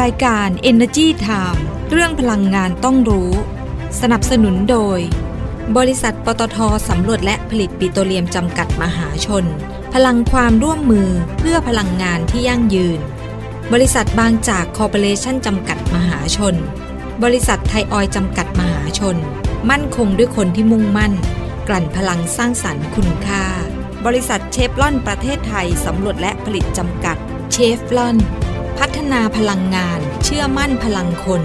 รายการ Energy Time เรื่องพลังงานต้องรู้ สนับสนุนโดย บริษัทปตทสำรวจและผลิตปิโตรเลียมจำกัดมหาชน พลังความร่วมมือเพื่อพลังงานที่ยั่งยืน บริษัทบางจากคอร์ปอเรชั่นจำกัดมหาชน บริษัทไทยออยจำกัดมหาชน มั่นคงด้วยคนที่มุ่งมั่น กลั่นพลังสร้างสรรค์คุณค่า บริษัทเชฟลอนประเทศไทยสำรวจและผลิตจำกัดเชฟลอน พัฒนาพลังงานเชื่อมั่นพลังคน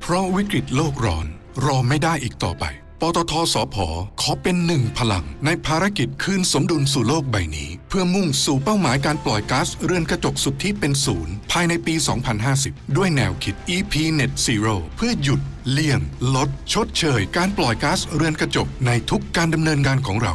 เพราะวิกฤตโลกร้อน รอไม่ได้อีกต่อไป ปตทสพขอเป็นหนึ่งพลัง ในภารกิจคืนสมดุลสู่โลกใบนี้ เพื่อมุ่งสู่เป้าหมายการปล่อยก๊าซเรือนกระจกสุดทธิเป็นศูนย์ ภายในปี 2050 ด้วยแนวคิด EP Net Zero เพื่อหยุด เลี่ยง ลด ชดเชย การปล่อยก๊าซเรือนกระจกในทุกการดำเนินงานของเรา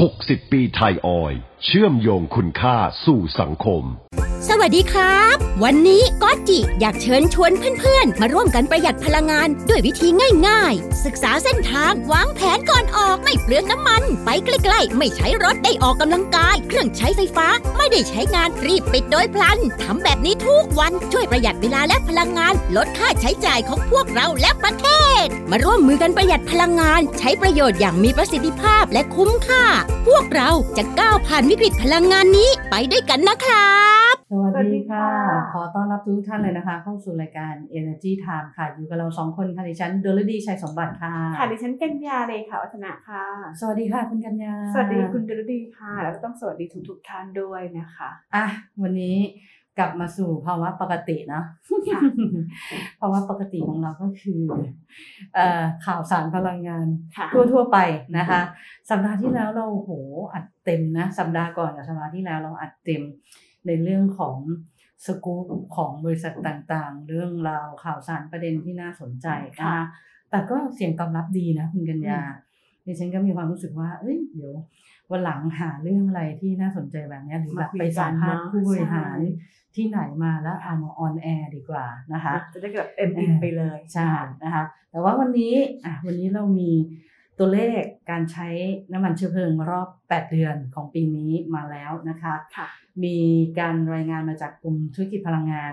60 ปีไทยออย เชื่อมโยงคุณค่าสู่สังคม สวัสดีครับ วันนี้ก๊อตจิอยากเชิญชวนเพื่อนๆ มาร่วมกันประหยัดพลังงานด้วยวิธีง่ายๆ ศึกษาเส้นทางวางแผนก่อน ออกไม่เปลืองน้ำมัน ไปใกล้ๆ ไม่ใช้รถได้ออกกำลังกาย เครื่องใช้ไฟฟ้า ไม่ได้ใช้งานรีบปิดโดยพลันทำแบบนี้ทุกวันช่วยประหยัดเวลาและพลังงาน ลดค่าใช้จ่ายของพวกเราและประเทศ มาร่วมมือกันประหยัดพลังงาน ใช้ประโยชน์อย่างมีประสิทธิภาพและคุ้มค่า พวกเราจะก้าวผ่านวิกฤตพลังงานนี้ไปด้วยกันนะครับสวัสสวัสดีดีค่ะค่ะ ขอต้อนรับทุกท่านเลยนะคะ เข้าสู่รายการ Energy Time ค่ะ อยู่กับเราสองคนค่ะ ดิฉัน ดลดีชัยสมบัติค่ะ ค่ะ ดิฉันกัญญาเลยค่ะ วัฒนะค่ะ สวัสดีค่ะคุณกัญญา สวัสดีคุณดลดีค่ะ แล้วก็ต้องสวัสดีทุกทุกๆท่านด้วยนะคะอะวันนี้กลับมาสู่ภาวะปกติเนาะค่ะภาวะปกติของเราก็คือเอ่อข่าวสารพลังงานค่ะทั่วทั่วๆไปนะคะ สัปดาห์ที่แล้วเราโหอัดเต็มนะ สัปดาห์ก่อนกับสัปดาห์ที่แล้วเราอัดเต็มในเรื่องของสกู๊ปของบริษัทต่างๆ เรื่องราวข่าวสารประเด็นที่น่าสนใจนะคะค่ะแต่ก็เสียงตอบรับดีนะคุณกัญญา ดิฉันก็มีความรู้สึกว่า เอ้ยเดี๋ยววันหลังหาเรื่องอะไรที่น่าสนใจแบบเนี้ยหรือแบบไปสัมภาษณ์ผู้บริหารที่ไหนมาแล้วเอามา on air ดีกว่านะคะ จะได้แบบเอ็มอินไปเลยใช่นะคะ แต่ว่าวันนี้อะวันนี้เรามีตัวเลขการใช้น้ำมันเชื้อเพลิงรอบ 8 เดือนของปีนี้มาแล้วนะคะค่ะมีการรายงานมาจากกลุ่มธุรกิจพลังงาน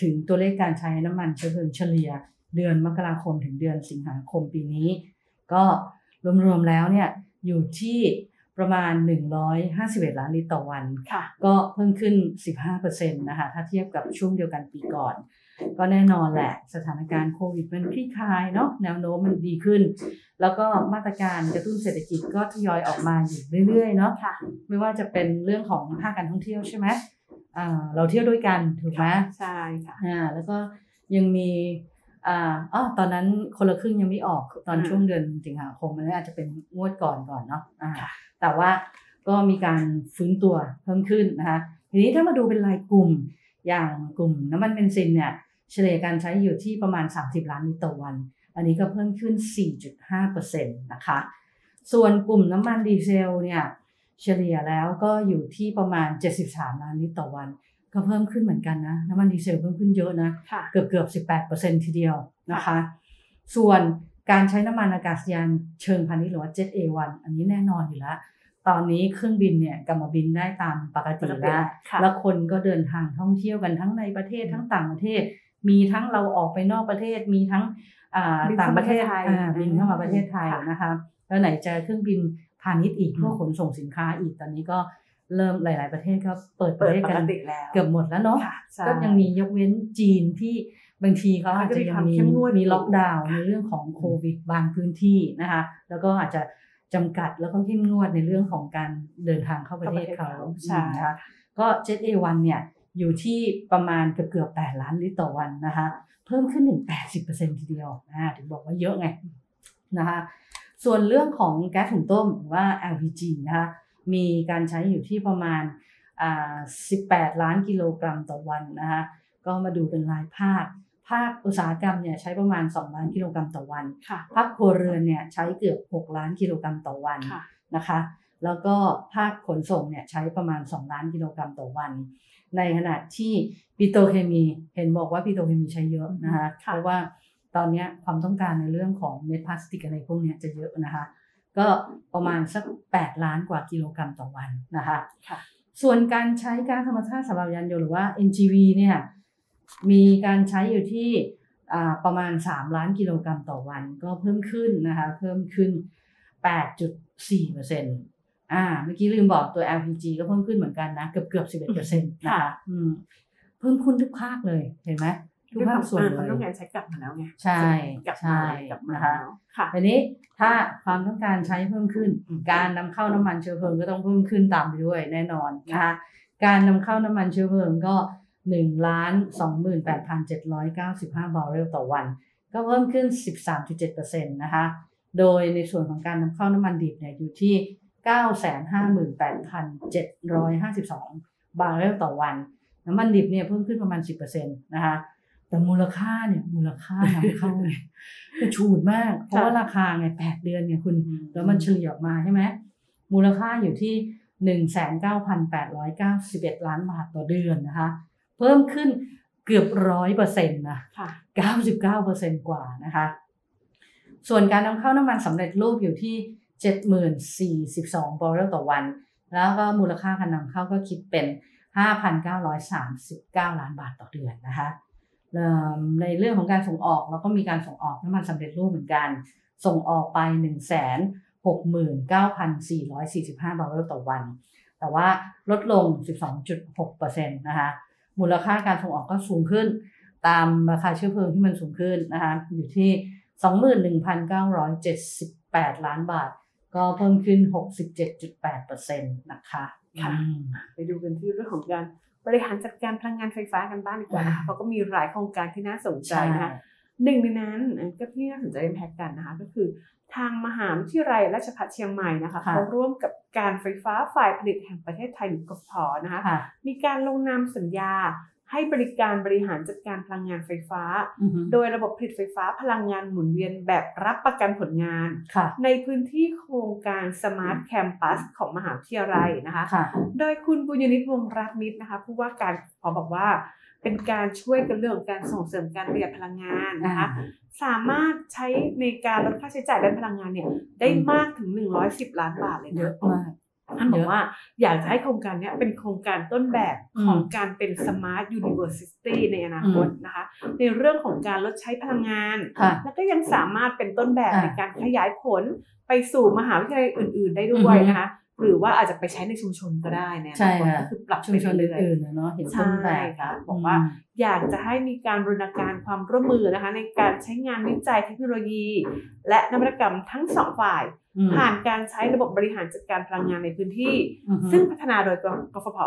ถึงตัวเลขการใช้น้ำมันเชื้อเพลิงเฉลี่ย เดือนมกราคมถึงเดือนสิงหาคมปีนี้ ก็ รวมๆแล้วเนี่ยอยู่ที่ประมาณ 151 ล้านลิตรต่อวันค่ะก็เพิ่มขึ้น 15%นะคะถ้าเทียบกับช่วงเดียวกันปีก่อน ก็แน่นอนแหละสถานการณ์โควิดมันคลี่คลายเนาะแนวโน้มมันดีขึ้น แล้วก็มาตรการกระตุ้นเศรษฐกิจก็ทยอยออกมาอยู่เรื่อยๆเนาะค่ะไม่ว่าจะเป็นเรื่องของภาคการท่องเที่ยวใช่ไหมอ่าเราเที่ยวด้วยกันถูกไหมใช่ค่ะอ่าแล้วก็ยังมี อ่าอ๋อตอนนั้นคนละครึ่งยังไม่ออกตอนอืมช่วงเดือนสิงหาคมมันอาจจะเป็นงวดก่อนก่อนเนาะอ่าค่ะแต่ว่าก็มีการฟื้นตัวเพิ่มขึ้นนะคะทีนี้ถ้ามาดูเป็นรายกลุ่มอย่างกลุ่มน้ำมันเบนซินเนี่ยเฉลี่ยการใช้อยู่ที่ประมาณ 30 ล้านลิตรต่อวัน อันนี้ก็เพิ่มขึ้น 4.5%นะคะ ส่วนกลุ่มน้ำมันดีเซลเนี่ยเฉลี่ยแล้วก็อยู่ที่ประมาณ 73 ล้านลิตรต่อวัน ก็เพิ่มขึ้นเหมือนกันนะน้ำมันดีเซลเพิ่มขึ้นเยอะนะค่ะเกือบเกือบ18ทีเดียวนะคะ ส่วนการใช้น้ำมันอากาศยานเชิงพาณิชย์หรือว่า Jet A1 อันนี้แน่นอนอยู่แล้วตอนนี้เครื่องบินเนี่ยกลับมาบินได้ตามปกติแล้วค่ะแล้วคนก็เดินทางท่องเที่ยวกันทั้งในประเทศทั้งต่างประเทศ มีทั้งเราออกไปนอกประเทศ มีทั้งอ่าบินต่างเข้าประเทศประเทศไทยอ่าบินเข้ามาประเทศไทยค่ะนะคะแล้วไหนจะเครื่องบินพาณิชย์อีกพวกขนส่งสินค้าอีกตอนนี้ก็ เริ่มหลาย ๆ ประเทศก็เปิดปเปิระดเทศปกักนติแล้วเกือบหมดแล้วเนาะค่ะใช่ก็ยังมียกเว้นจีนที่บางทีเขาอาจจะยังมีเขาก็จะมีความเข้มงวดมีอยู่ล็อกดาวน์ในเรื่องของโควิด บางพื้นที่นะคะ แล้วก็อาจจะจำกัดแล้วก็เข้มงวดในเรื่องของการเดินทางเข้าประเทศเขาใช่นะคะก็เจ็ตเอวันเนี่ยอยู่ที่ประมาณเกือบเกือบ8ล้านลิตรต่อวันนะคะ เพิ่มขึ้นถึง80%ทีเดียวนะถึงบอกว่าเยอะไงนะคะ ส่วนเรื่องของแก๊สถุงต้มหรือว่า LPG นะคะ มีการใช้อยู่ที่ประมาณอ่า18 ล้านกิโลกรัมต่อวันนะคะก็มาดูเป็นรายภาค ภาคอุตสาหกรรมเนี่ยใช้ประมาณ 2 ล้านกิโลกรัมต่อวันค่ะภาคครัวเรือนเนี่ยใช้เกือบ 6 ล้านกิโลกรัมต่อวันค่ะนะคะ แล้วก็ภาคขนส่งเนี่ยใช้ประมาณ 2 ล้านกิโลกรัมต่อวัน ในขณะที่ปิโตรเคมีเห็นบอกว่าปิโตรเคมีใช้เยอะนะคะค่ะเพราะว่าตอนเนี้ยความต้องการในเรื่องของเม็ดพลาสติกอะไรพวกเนี้ยจะเยอะนะคะ ก็ประมาณสัก 8 ล้านกว่ากิโลกรัมต่อวันนะคะค่ะส่วนการใช้ก๊าซธรรมชาติสำหรับยานยนต์หรือว่า NGV เนี่ยมีการใช้อยู่ที่อ่าประมาณ 3 ล้านกิโลกรัมต่อวัน ก็เพิ่มขึ้นนะคะเพิ่มขึ้น 8.4เปอร์เซ็นต์อ่าเมื่อกี้ลืมบอกตัว LPG ก็เพิ่มขึ้นเหมือนกันนะ เกือบเกือบ11เปอร์เซ็นต์นะคะอืมเพิ่มขึ้นทุกภาคเลยเห็นไหม ทุกภาคส่วนอ่เลความต้องยการใช้กลับมาแล้วไงใช่กลับใช่มากลับมานะคะแล้วค่ะทีนี้ถ้าความต้องการใช้เพิ่มขึ้น การนำเข้าน้ำมันเชื้อเพลิงก็ต้องเพิ่มขึ้นตามไปด้วยแน่นอนนะคะการนำเข้าน้ำมันเชื้อเพลิงก็1ล้าน28,795บาร์เรลต่อวัน ก็เพิ่มขึ้น13.7%นะคะ โดยในส่วนของการนำเข้าน้ำมันดิบเนี่ยอยู่ที่958,752บาร์เรลต่อวัน น้ำมันดิบเนี่ยเพิ่มขึ้นประมาณ10%นะคะ แต่มูลค่าเนี่ยมูลค่านำเข้าเนี่ยกระชูดมาก เพราะว่าราคาไง8เดือนเนี่ยคุณแล้วมันเฉลี่ยออกมาใช่ไหมมูลค่าอยู่ที่19,891ล้านบาทต่อเดือนนะคะ เพิ่มขึ้นเกือบร้อยเปอร์เซ็นต์นะค่ะ99%กว่านะคะ ส่วนการนำเข้าน้ำมันสำเร็จรูปอยู่ที่70,042บาร์เรลต่อวัน แล้วก็มูลค่าการนำเข้าก็คิดเป็น5,939ล้านบาทต่อเดือนนะคะเอิ่ม ในเรื่องของการส่งออกเราก็มีการส่งออกน้ำมันสำเร็จรูปเหมือนกัน ส่งออกไป 1 6 9 4 4 5 บาร์เรลต่อวัน แต่ว่าลดลง 12.6%นะคะมูลค่าการส่งออกก็สูงขึ้น ตามราคาเชื้อเพลิงที่มันสูงขึ้นนะคะอยู่ที่ 21,978 ล้านบาท ก็เพิ่มขึ้น 67.8%นะคะค่ะอืมไปดูกันที่เรื่องของการ บริหารจัดการพลังงานไฟฟ้ากันบ้างดีกว่านะคะอ่าเพราะก็มีหลายโครงการที่น่าสนใจนะคะหนึ่งในนั้นเอ่อก็ที่น่าสนใจเป็นแพ็กกันนะคะก็คือทางมหาวิทยาลัยราชภัฏเชียงใหม่นะคะค่ะเขาร่วมกับการไฟฟ้าฝ่ายผลิตแห่งประเทศไทยหรือกฟผนะคะค่ะมีการลงนามสัญญา ให้บริการบริหารจัดการพลังงานไฟฟ้าอือฮึโดยระบบผลิตไฟฟ้าพลังงานหมุนเวียนแบบรับประกันผลงานค่ะในพื้นที่โครงการ Smart Campus ของมหาวิทยาลัยนะคะค่ะโดยคุณบุญยนิตวงศ์รักมิตรนะคะผู้ว่าการขอบอกว่าเป็นการช่วยกันเรื่องของการส่งเสริมการประหยัดพลังงานนะคะสามารถใช้ในการลดค่าใช้จ่ายด้านพลังงานเนี่ยได้มากถึง 110 ล้านบาทเลยเยนะอะมาก ท่านบอกว่าอยากจะให้โครงการเนี้ยเป็นโครงการต้นแบบอืมของการเป็น Smart University ในอนาคตอืมนะคะ ในเรื่องของการลดใช้พลังงานค่ะแล้วก็ยังสามารถเป็นต้นแบบอ่าในการขยายผลไปสู่มหาวิทยาลัยอื่น ๆ ได้ด้วยอือฮึนะคะหรือว่าอาจจะไปใช้ในชุมชนก็ได้เนยใช่ค่ะก็คือปรับชุมชนไปเรื่อยๆอื่นๆนะเนาะเห็นต้นแบบใช่ค่ะบอกว่า อยากจะให้มีการบรณาการความร่วมมือนะคะในการใช้งานวิจัยเทคโนโลยี และนวัตกรรมทั้งสองฝ่ายอืมผ่านการใช้ระบบบบริหารจัดการพลังงานในพื้นที่อือฮึซึ่งพัฒนาโดยกฟผ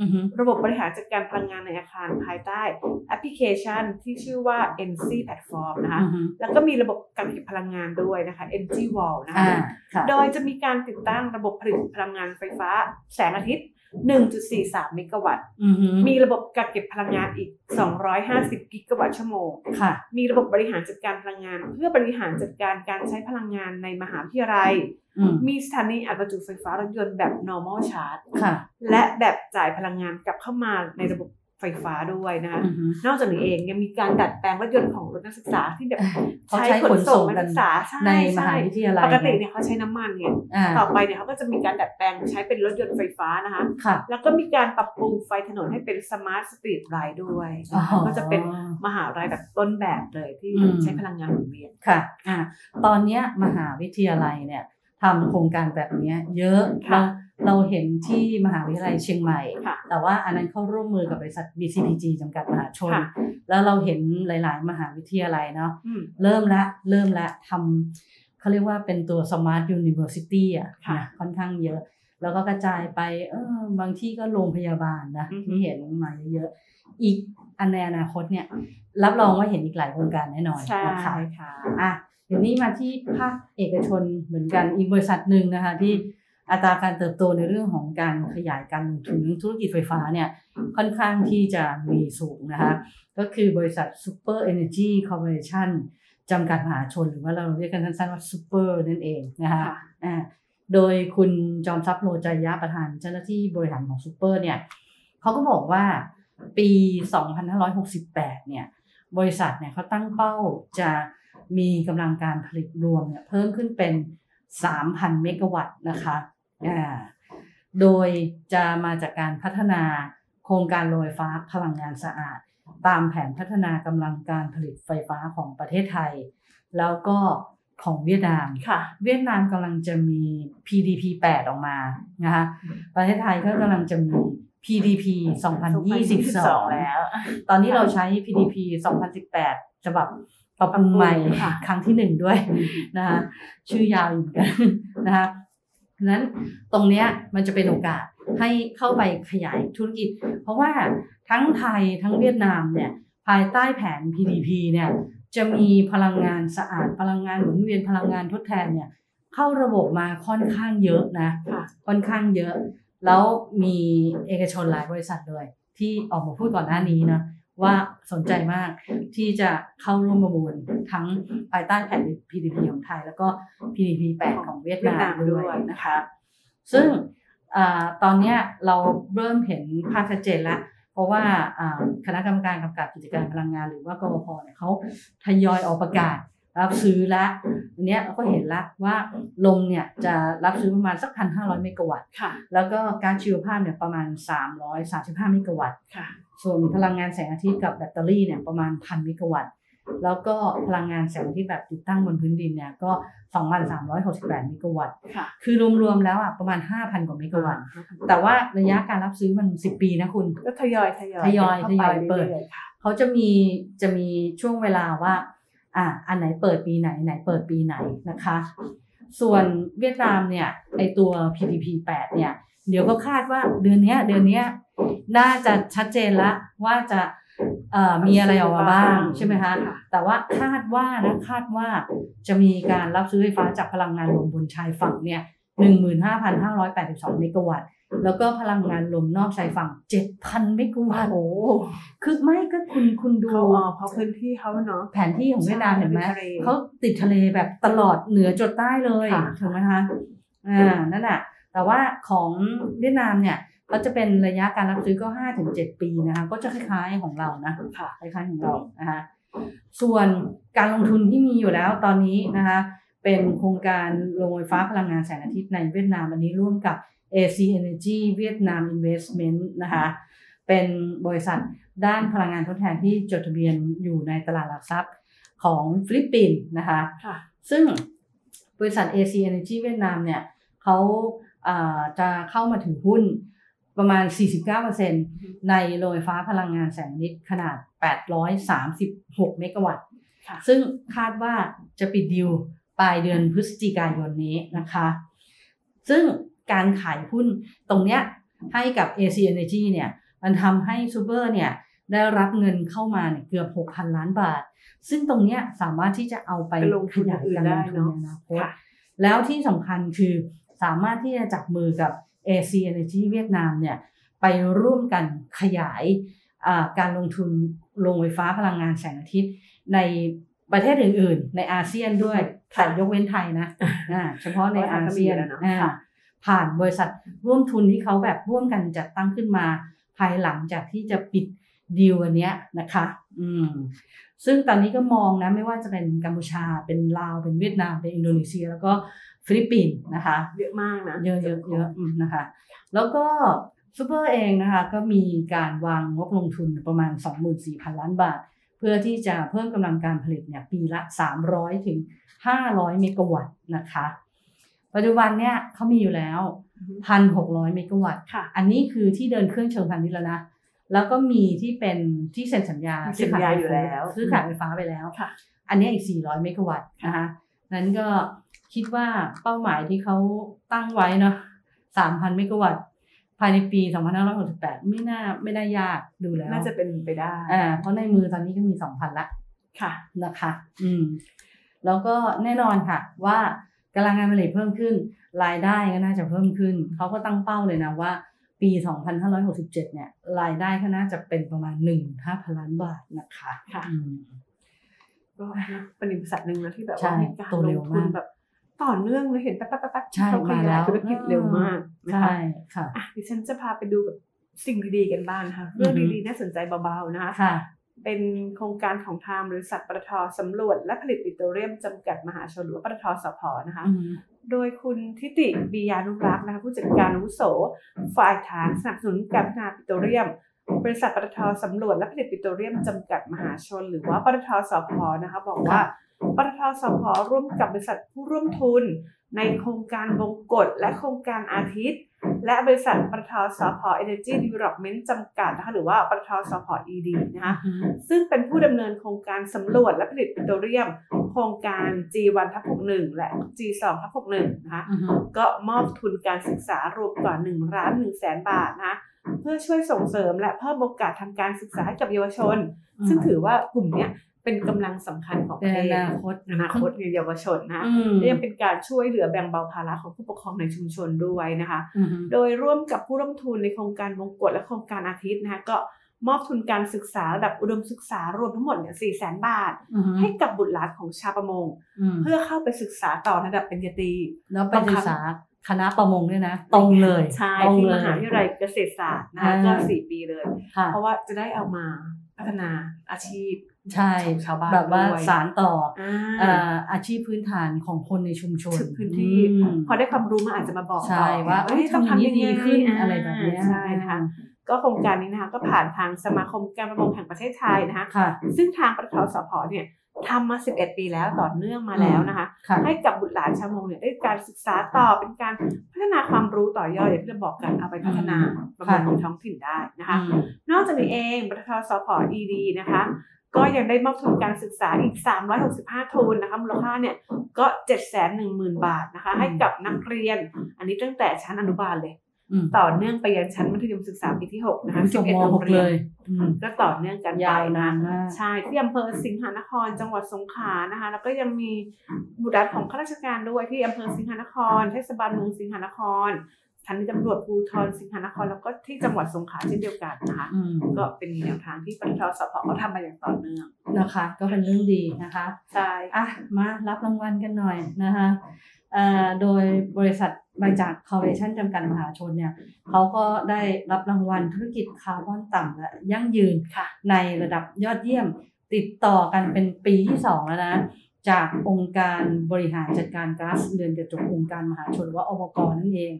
อือฮึระบบบริหารจัดการพลังงานในอาคารภายใต้แอปพลิเคชันที่ชื่อว่า NC Platform นะคะอือฮึแล้วก็มีระบบการเก็บพลังงานด้วยนะคะ NG Wall นะคะอ่าค่ะโดยจะมีการติดตั้งระบบผลิตพลังงานไฟฟ้า แสงอาทิตย์ 1.43 เมกะวัตต์อือฮึมีระบบกักเก็บพลังงานอีก 250 กิกะวัตต์ชั่วโมงค่ะมีระบบบริหารจัดการพลังงาน เพื่อบริหารจัดการการใช้พลังงานในมหาวิทยาลัยอืมมีสถานีอัดประจุไฟฟ้ารถยนต์แบบ normal charge ค่ะและแบบจ่ายพลังงานกลับเข้ามาในระบบ ไฟฟ้าด้วยนะคะอือฮึนอกจากนี้เองยังมีการดัดแปลงรถยนต์ของรถนักศึกษาที่แบบเขาใช้ขนส่งนักักนศึกษาใช่ในมหาช่วิทยาลัยปกติเนี่ยเขาใช้น้ำมันเนี่ยอ่าต่อไปเนี่ยเขาก็จะมีการดัดแปลงใช้เป็นรถยนต์ไฟฟ้านะคะค่ะแล้วก็มีการปรับปรุงไฟถนนให้เป็น smart street light ด้วยอ๋อก็จะเป็นมหาวิทยาลัยแบบต้นแบบเลยที่อืมใช้พลังงานหมุนเวียนค่ะอ่าตอนเนี้ยมหาวิทยาลัยเนี่ยทำโครงการแบบเนี้ยเยอะเรา เราเห็นที่มหาวิทยาลัยเชียงใหม่ค่ะแต่ว่าอันนั้นเข้าร่วมมือกับบริษัท BCPG จำกัดมหาชนค่ะแล้วเราเห็นหลาย ๆ มหาวิทยาลัยเนาะอืมเริ่มละเริ่มละทำเขาเรียกว่าเป็นตัว Smart University อะค่ะนะค่อนข้างเยอะ แล้วก็กระจายไปเออบางที่ก็โรงพยาบาลนะอือฮึที่เห็นมาเยอะๆอีกอันในอนาคตเนี่ยรับรองว่าเห็นอีกหลายโครงการแน่นอนใช่นะคะค่ะอะเดี๋ยวนี้มาที่ภาคเอกชนเหมือนกันอีกบริษัทหนึ่งนะคะที่ อัตราการเติบโตในเรื่องของการขยายการลงทุนเรื่องธุรกิจไฟฟ้าเนี่ยค่อนข้างที่จะมีสูงนะคะก็คือบริษัท Super Energy Corporation จำกัดมหาชนหรือว่าเราเรียกกันสั้นๆว่า Super นั่นเองนะคะค่ะอ่าโดยคุณจอมทรัพย์โลจายะประธานเจ้าหน้าที่บริหารของ Super เนี่ยเขาก็บอกว่าปี 2568 เนี่ยบริษัทเนี่ยเขาตั้งเป้าจะมีกำลังการผลิตรวมเนี่ยเพิ่มขึ้นเป็น 3,000 เมกะวัตต์นะคะอ่า โดยจะมาจากการพัฒนาโครงการโรงไฟฟ้าพลังงานสะอาด ตามแผนพัฒนากำลังการผลิตไฟฟ้าของประเทศไทย แล้วก็ของเวียดนามค่ะเวียดนามกำลังจะมี PDP 8 ออกมานะคะประเทศไทยก็กำลังจะมี PDP 2022 แล้ว ตอนนี้เราใช้ PDP 2018ฉบับปรับปรุงใหม่ค่ะครั้งที่หนึ่งด้วยนะคะชื่อยาวอยู่เหมือนกันนะคะ ฉะนั้นตรงเนี้ยมันจะเป็นโอกาสให้เข้าไปขยายธุรกิจ เพราะว่าทั้งไทยทั้งเวียดนามเนี่ยภายใต้แผน PDP เนี่ยจะมีพลังงานสะอาดพลังงานหมุนเวียนพลังงานทดแทนเนี่ยเข้าระบบมาค่อนข้างเยอะนะค่ะค่อนข้างเยอะ แล้วมีเอกชนหลายบริษัทเลยที่ออกมาพูดก่อนหน้านี้นะ ว่าสนใจมากที่จะเข้าร่วมประมูลทั้งภายใต้แผน PDP ของไทย แล้วก็ PDP 8 ของเวียดนามด้วยนะคะ ซึ่งอาตอนเนี้ยเราเริ่มเห็นภาพชัดเจนแล้ว เพราะว่าอ่าคณะกรรมการกำกับกิจการพลังงานหรือว่ากรพเนี่ยเขาทยอยออกประกาศ รับซื้อแล้วอันเนี้ยเราก็เห็นแล้วว่าลมเนี่ยจะรับซื้อประมาณสักพันห้าร้อยเมกะวัตต์ค่ะแล้วก็การชีวภาพเนี่ยประมาณ335เมกะวัตต์ค่ะส่วนพลังงานแสงอาทิตย์กับแบตเตอรี่เนี่ยประมาณพันเมกะวัตต์แล้วก็พลังงานแสงอาทิตย์แบบติดตั้งบนพื้นดินเนี่ยก็ 2,368 เมกะวัตต์ค่ะคือรวมๆแล้วอะประมาณ 5,000 กว่าเมกะวัตต์ แต่ว่าระยะการรับซื้อมัน 10 ปีนะคุณ ก็ทยอยทยอยทยอยข้าทยอยไรื่เปิดๆค่ะเขาจะมีจะมีช่วงเวลาว่า อ่าอันไหนเปิดปีไหนไหนเปิดปีไหนนะคะ ส่วนเวียดนามเนี่ยไอตัว PDP 8เนี่ยเดี๋ยวก็คาดว่าเดือนเนี้ยเดือนเนี้ยน่าจะชัดเจนละว่าจะเอ่อมีอะไรออกมาบ้างใช่ไหมคะ แต่ว่าคาดว่านะคาดว่าจะมีการรับซื้อไฟฟ้าจากพลังงานลมบนชายฝั่งเนี่ย 15,582 เมกะวัตต์แล้วก็พลังงานลมนอกชายฝั่ง 7,000 เมกะวัตต์โอ้คือไม่ก็คุณคุณดูเขาอ๋อเพราะพื้นที่เขาเนาะแผนที่ของเวียดนามเห็นไหมใช่ทะเลเขาติดทะเลแบบตลอดเหนือจดใต้เลยค่ะถูกไหมคะอ่านั่นแหละแต่ว่าของเวียดนามเนี่ยเขาจะเป็นระยะการรับซื้อก็ห้าถึงเจ็ดปีนะคะก็จะคล้ายๆของเรานะค่ะคล้ายๆของเรานะคะส่วนการลงทุนที่มีอยู่แล้วตอนนี้นะคะ เป็นโครงการโรงไฟฟ้าพลังงานแสงอาทิตย์ในเวียดนามอันนี้ร่วมกับ AC Energy เวียดนาม Investment นะคะเป็นบริษัทด้านพลังงานทดแทนที่จดทะเบียนอยู่ในตลาดหลักทรัพย์ของฟิลิปปินส์นะคะค่ะซึ่งบริษัท AC Energy เวียดนามเนี่ยเขาอ่าจะเข้ามาถือหุ้นประมาณ 49%ในโรงไฟฟ้าพลังงานแสงอาทิตย์ขนาด 836 เมกะวัตต์ค่ะซึ่งคาดว่าจะปิดดีล ปลายเดือนพฤศจิกายนนี้นะคะ ซึ่งการขายหุ้นตรงเนี้ยให้กับ AC Energy เนี่ยมันทำให้ซูเปอร์เนี่ยได้รับเงินเข้ามาเนี่ยเกือบ 6,000 ล้านบาท ซึ่งตรงเนี้ยสามารถที่จะเอาไปไปลงทุนขยายอื่นการได้ลงทุนเนอะในอนาคตค่ะแล้วที่สำคัญคือสามารถที่จะจับมือกับ AC Energy เวียดนามเนี่ยไปร่วมกันขยายอ่าการลงทุนโรงไฟฟ้าพลังงานแสงอาทิตย์ในประเทศอื่น ๆ ในอาเซียนด้วย แต่ยกเว้นไทยนะอ่าเฉพาะในอาเซียนเพราะไทยก็มีแล้วเนอะอ่าค่ะผ่านบริษัทร่วมทุนที่เขาแบบร่วมกันจัดตั้งขึ้นมา ภายหลังจากที่จะปิดดีลอันเนี้ยนะคะ อืม ซึ่งตอนนี้ก็มองนะไม่ว่าจะเป็นกัมพูชา เป็นลาว เป็นเวียดนาม เป็นอินโดนีเซีย แล้วก็ฟิลิปปินส์นะคะ เยอะมากนะ เยอะเยอะเยอะอืมนะคะ แล้วก็ซูเปอร์เองนะคะ ก็มีการวางงบลงทุนประมาณ 24,000 ล้านบาท เพื่อที่จะเพิ่มกำลังการผลิตเนี่ยปีละ 300 ถึง 500 เมกะวัตต์นะคะ ปัจจุบันเนี่ยเขามีอยู่แล้วอือฮึพันหกร้อยเมกะวัตต์ค่ะอันนี้คือที่เดินเครื่องเชิงพาณิชย์แล้วนะ แล้วก็มีที่เป็นที่เซ็นสัญญามีสัญญาอยู่แล้วซื้อขายไฟฟ้าไปแล้วค่ะอันนี้อีก 400 เมกะวัตต์นะคะนั้นก็คิดว่าเป้าหมายที่เขาตั้งไว้เนาะ3,000 เมกะวัตต์ ภายในปี 2568 ไม่น่าไม่น่ายากดูแล้ว น่าจะเป็นไปได้อ่าเพราะในมือตอนนี้ก็มี 2,000 ละค่ะนะคะ อืมแล้วก็แน่นอนค่ะ ว่ากำลังงานผลิตเพิ่มขึ้น รายได้ก็น่าจะเพิ่มขึ้น เขาก็ตั้งเป้าเลยนะว่า ปี 2567 เนี่ย รายได้ก็น่าจะเป็นประมาณ 1-5,000 ล้านบาทนะคะค่ะอืมก็นะเป็นบริษัทหนึ่งนะที่แบบใช่ว่ามีการโตลเร็งวทุมานกแบบ ต่อเนื่องเลยเห็นแป๊บๆๆๆใช่เขาขมายาแล้ยวธุรกิจเร็วมากนะคะใช่ค่ะอะดิฉันจะพาไปดูแบบสิ่งดีๆกันบ้างนะคะเรื่องอือฮึดีๆน่าสนใจเบาๆนะคะค่ะเป็นโครงการของทางบริษัทปตทสำรวจและผลิตปิโตรเลียมจำกัดมหาชนหรือว่าปตทสพนะคะอืมโดยคุณทิติบียานุรักษ์นะคะผู้จัดการอาวุโส ฝ่ายฐานสนับสนุนการพัฒนาปิโตรเลียม บริษัทปตทสำรวจและผลิตปิโตรเลียมจำกัดมหาชน หรือว่าปตทสพนะคะ บอกว่า ปตทสพร่วมกับบริษัทผู้ร่วมทุน ในโครงการบงกฎและโครงการอาทิตย์ และบริษัทปตทสพ Energy Development จำกัดนะคะหรือว่าปตทสพ ED นะคะซึ่งเป็นผู้ดำเนินโครงการสำรวจและผลิตปิโตรเลียม โครงการ G1 ทับ61 และ G2 ทับ61นะคะอือฮึก็มอบทุนการศึกษารวมกว่า1ล้าน1แสนบาทนะคะเพื่อช่วยส่งเสริมและเพิ่มโอกาสทางการศึกษาให้กับเยาวชนอืมซึ่งถือว่ากลุ่มเนี้ย เป็นกำลังสำคัญของปเป็นระเทอศนาคตอนาคตในเยาวชนนะอืมและยังเป็นการช่วยเหลือแบ่งเบาภาระของผู้ปกครองในชุมชนด้วยนะคะอือฮึโดยร่วมกับผู้ร่วมทุนในโครงการมงกฎและโครงการอาทิตย์นะคะก็มอบทุนการศึกษาระดับอุดมศึกษารวมทั้งหมดเนี่ย4แสนบาทอือฮึให้กับบุตรหลานของชาวประมงมเพื่อเข้าไปศึกษาต่อระดับปริญญาตรีแล้วไปศึกษาคณะประมงด้วยนะ ตรงเลยใช่ตรงที่เลมยหาวิทยาลัยเกษตรศาสตร์นะคะอ่าก็สี่ปีเลยค่ะเพราะว่าจะได้เอามาพัฒนาอาชีพ ใช่ของชาวบ้านแบบว่าด้วยสารต่ออ่าเอ่ออาชีพพื้นฐานของคนในชุมชนถึงพื้นที่อืมพอได้ความรู้มาอาจจะมาบอกใช่ต่อว่าเอ้ยเอ้ยทำอย่างนี้ดีขึ้นาอะไรแบบเนี้ยใช่นะคะก็โครงการนี้นะคะก็ผ่านทางสมาคมการประมงแห่งประเทศไทยนะคะค่ะซึ่งทางปตทสพเนี่ยทำมา 11 ปีแล้วต่อเนื่องมาแล้วนะคะค่ะให้กับบุตรหลานชาวมงเนี่ยได้การศึกษาต่อเป็นการพัฒนาความรู้ต่อยอดอย่างที่เราบอกกันเอาไปพัฒนาประมงในท้องถิ่นได้นะคะอืมนอกจากนี้เองปตทสพ ED นะคะ ก็ยังได้มอบทุนการศึกษาอีก 365 ทุนนะคะมูลค่าเนี่ยก็ 710,000 บาทนะคะ ให้กับนักเรียน อันนี้ตั้งแต่ชั้นอนุบาลเลยอืมต่อเนื่องไปยันชั้นมัธยมศึกษาปีที่ 6 นะคะจบ11มโรงหกเรีเลยยนก็ต่อเนื่องกันไปยาวนานมากใช่ที่อำเภอสิงหานครจังหวัดสงขลานะคะ แล้วก็ยังมีบุตรหลานของข้าราชการด้วยที่อำเภอสิงหานครเทศบาลเมืองสิงหานคร สถานีตำรวจภูธรสิงหานครแล้วก็ที่จังหวัดสงขลาเช่นเดียวกันนะคะอืมก็เป็นแนวทางที่ปตทสพเขาทำมาอย่างต่อเนื่องนะคะ ก็เป็นเรื่องดีนะคะใช่อะมารับรางวัลกันหน่อยนะคะเอ่อโดยบริษัทบริจาคคอร์ปอเรชั่นจำกัดมหาชนเนี่ยเขาก็ได้รับรางวัลธุรกิจคาร์บอนต่ำและยั่งยืนค่ะในระดับยอดเยี่ยมติดต่อกันเป็นปีที่สองแล้วนะ จากองค์การบริหารจัดการก๊าซเรือนกระจกองค์การมหาชนหรือว่าอบกนั่นเอง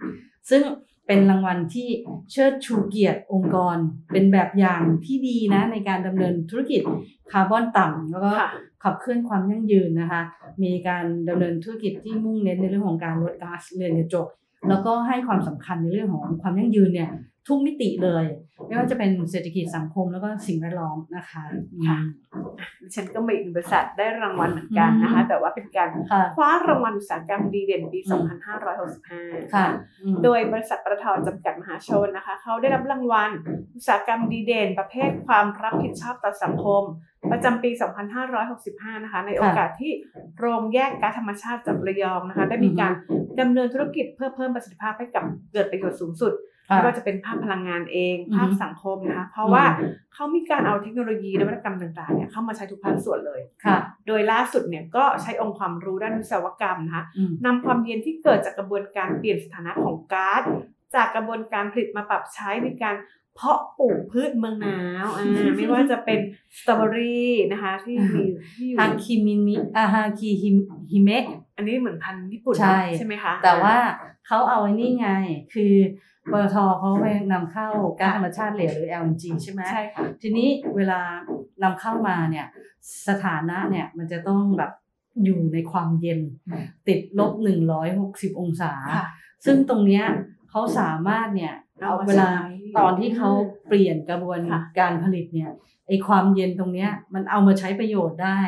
ซึ่งเป็นรางวัลที่เชิดชูเกียรติองค์กร เป็นแบบอย่างที่ดีนะในการดำเนินธุรกิจคาร์บอนต่ำแล้วก็ค่ะขับเคลื่อนความยั่งยืนนะคะ มีการดำเนินธุรกิจที่มุ่งเน้นในเรื่องของการลดก๊าซเรือนกระจก แล้วก็ให้ความสำคัญในเรื่องของความยั่งยืนเนี่ย ทุกมิติเลย ไม่ว่าจะเป็นเศรษฐกิจสังคมแล้วก็สิ่งแวดล้อมนะคะค่ะดิฉันก็มีอีกบริษัทได้รางวัลเหมือนกันนะคะ แต่ว่าเป็นการค่ะคว้ารางวัลอุตสาหกรรมดีเด่นปีอืม2565 ค่ะอืมโดยบริษัทปตทจำกัดมหาชนนะคะ เขาได้รับรางวัลอุตสาหกรรมดีเด่น ประเภทความรับผิดชอบต่อสังคม ประจำปี 2565 นะคะ ในโอกาสที่โรงแยกก๊าซธรรมชาติจากระยองนะคะ ได้มีการดำเนินธุรกิจเพื่อเพิ่มประสิทธิภาพให้กับเกิดประโยชน์สูงสุดค่ะ ไม่ว่าจะเป็นภาคพลังงานเองอือฮึภาคสังคมนะคะเพราะว่าเขามีการเอาเทคโนโลยีนวัตกรรมต่างๆเนี่ยเข้ามาใช้ทุกภาคส่วนเลยค่ะ โดยล่าสุดเนี่ยก็ใช้องค์ความรู้ด้านวิศวกรรมนะคะอืมนำความเย็นที่เกิดจากกระบวนการเปลี่ยนสถานะของก๊าซจากกระบวนการผลิตมาปรับใช้ในการเพาะปลูกพืชเมืองหนาวอ่าไม่ว่าจะเป็นสตรอเบอรี่นะคะที่มีที่อยู่ฮาคิมิมิอาฮาคิฮิฮิเมะ อันนี้เหมือนพันธุ์ญี่ปุ่นใช่ใช่ไหมคะ แต่ว่าเขาเอาไอ้นี่ไง คือปตทเขาไปนำเข้าก๊าซธรรมชาติเหลวหรือ LNG ใช่ไหมใช่ค่ะทีนี้เวลานำเข้ามาเนี่ยสถานะเนี่ยมันจะต้องแบบอยู่ในความเย็นติดลบ160องศาค่ะซึ่งตรงเนี้ยเขาสามารถเนี่ยเอาเอามาเวลาใช้ตอนที่เขาเปลี่ยนกระบวนค่ะการผลิตเนี่ยไอความเย็นตรงเนี้ยมันเอามาใช้ประโยชน์ได้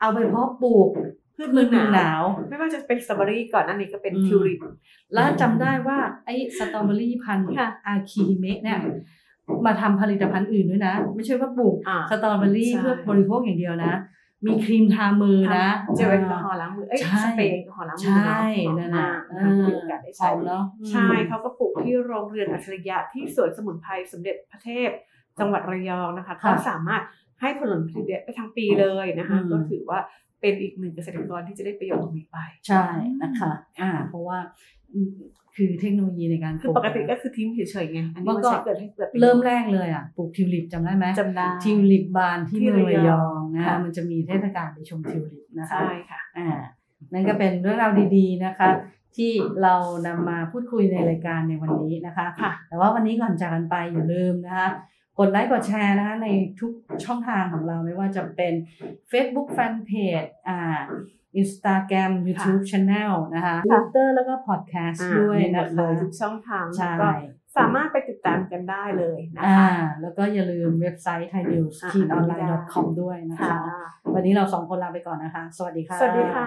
เอาไปเพาะปลูก พืชพืเมืชองเมืองหหนานาววไม่ว่าจะเป็นสตรอเบอรี่ก่อนอันนี้ก็เป็นอืมทิวลิปแล้วจำได้ว่าไอ้สตรอเบอรี่พันธุ์ค่ะอาคีเมะเนี่ยมาทำผลิตภัณฑ์อื่นด้วยนะ ไม่ใช่ว่าปลูกอ่าสตรอเบอรี่ใช่เพื่อบริโภคอย่างเดียวนะ มีครีมทามือนะเจลแอลกอฮอล์ล้างมือเอ้ยใช่สเปรย์แอลกอฮอล์ล้างมือใช่เนาะนั่นแหละหอมมากนะคะมีโอกาสได้ใช้หอมเนาะใช่เขาก็ปลูกที่โรงเรือนอัจฉริยะที่สวนสมุนไพรสมเด็จพระเทพจังหวัดระยองนะคะก็สามารถให้ผลผลิตได้ไปทั้งปีเลยนะคะ ก็ถือว่า เป็นอีกหนึ่งเกษตรกรที่จะได้ประโยชน์ตรงนี้ไป ใช่นะคะอ่าเพราะว่าอืมคือเทคโนโลยีในการคือปกติก็คือทิ้งเฉยๆไงอันนี้มันก็ใช้เกิดให้เกิดประโยชน์เริ่มแรกเลยอะปลูกทิวลิปจำได้ไหมจำได้ทิวลิปบานที่ที่เมืองระระยยอองงนะคะค่ะมันจะมีเทศกาลไปชมทิวลิปนะคะใช่ค่ะอ่านั่นก็เป็นเรื่องราวดีๆนะคะ ที่เรานำมาพูดคุยในรายการในวันนี้นะคะค่ะแต่ว่าวันนี้ก่อนจากกันไปอย่าลืมนะคะ กดไลค์กดแชร์นะคะในทุกช่องทางของเราไม่ว่าจะเป็น Facebook Fanpage อ่า Instagram YouTube Channel นะคะ Twitter แล้วก็ Podcast อ่าด้วยมีหมนะดเลคะยทุกช่องทางใช่ก็สามารถไปติดตามกันได้เลยนะอ่าคะแล้วก็อย่าลืมเว็บไซต์ thainews อ่า o n l i n e c o m ด้วยนะค่ะคะ วันนี้เราสองคนลาไปก่อนนะคะ สวัสดีค่ะ สวัสดีค่ะ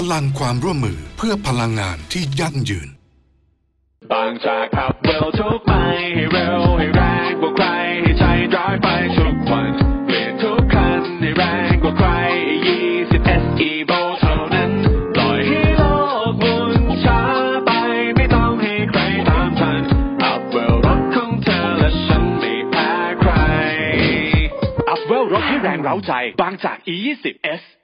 พลังความร่วมมือเพื่อพลังงานที่ยั่งยืน บางจากขับเร็วทุกไปให้เร็วให้แรงกว่าใครให้ใช้ดรายไปทุกวันเปลี่ยนทุกคันให้แรงกว่าใคร 20 SE v o เท่านั้นปล่อยให้โลกหมุนช้าไปไม่ต้องให้ใครตามทันอัพเวลรถของเธอและฉันไม่แพ้ใครอัพเวลรถให้แรงเร้าใจ บางจาก E20 SE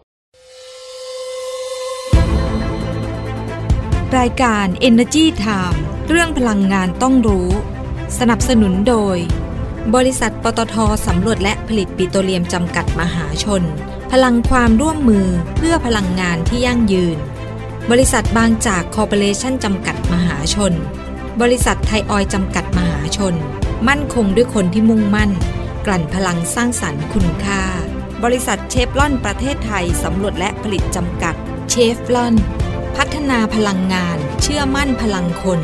รายการ Energy Time เรื่องพลังงานต้องรู้ สนับสนุนโดย บริษัทปตทสำรวจและผลิตปิโตรเลียมจำกัดมหาชน พลังความร่วมมือเพื่อพลังงานที่ยั่งยืน บริษัทบางจากคอร์ปอเรชั่นจำกัดมหาชน บริษัทไทยออยจำกัดมหาชน มั่นคงด้วยคนที่มุ่งมั่น กลั่นพลังสร้างสรรค์คุณค่า บริษัทเชฟลอนประเทศไทยสำรวจและผลิตจำกัดเชฟลอน พัฒนาพลังงาน เชื่อมั่นพลังคน